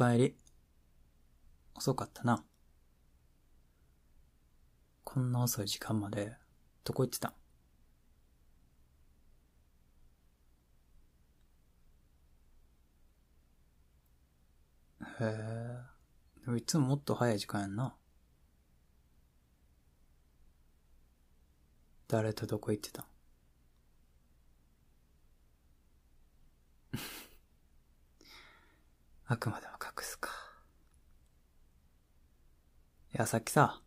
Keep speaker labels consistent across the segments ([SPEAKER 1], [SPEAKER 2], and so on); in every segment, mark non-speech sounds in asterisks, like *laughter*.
[SPEAKER 1] かえり。遅かったな。こんな遅い時間まで、どこ行ってたん？へえ。でもいつももっと早い時間やんな。誰とどこ行ってたん？あくまでも隠すか。いや、さっきさ、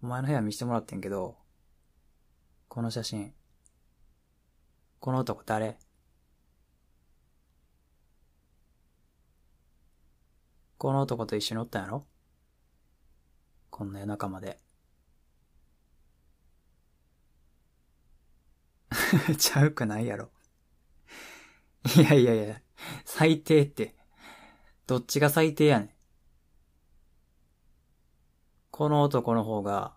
[SPEAKER 1] お前の部屋見せてもらってんけど、この写真、この男誰？この男と一緒におったんやろ？こんな夜中まで。*laughs* ちゃうくないやろ。いやいやいや、最低って。どっちが最低やねん。この男の方が、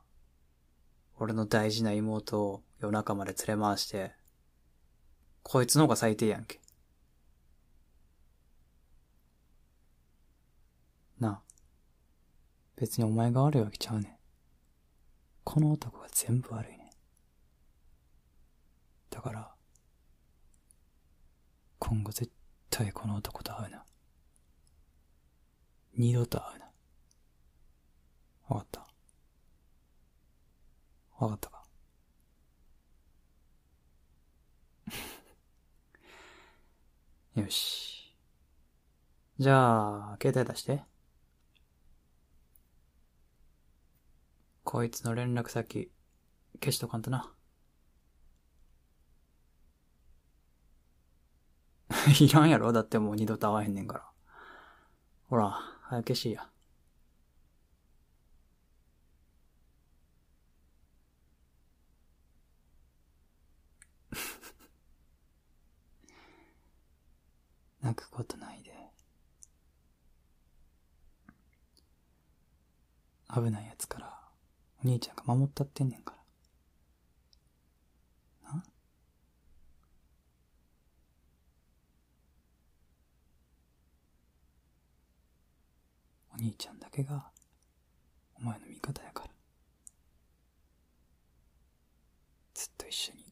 [SPEAKER 1] 俺の大事な妹を夜中まで連れ回して、こいつの方が最低やんけ。なあ。別にお前が悪いわけちゃうねん。この男が全部悪いねん。だから、今後絶対この男と会うな。二度と会うな。わかったわかったか *laughs* よし。じゃあ、携帯出して。こいつの連絡先、消しとかんとな。*laughs* いらんやろ？だってもう二度と会わへんねんから。ほら、早消しや。泣くことないで。危ないやつから、お兄ちゃんが守ったってんねんから。兄ちゃんだけがお前の味方やから。ずっと一緒に。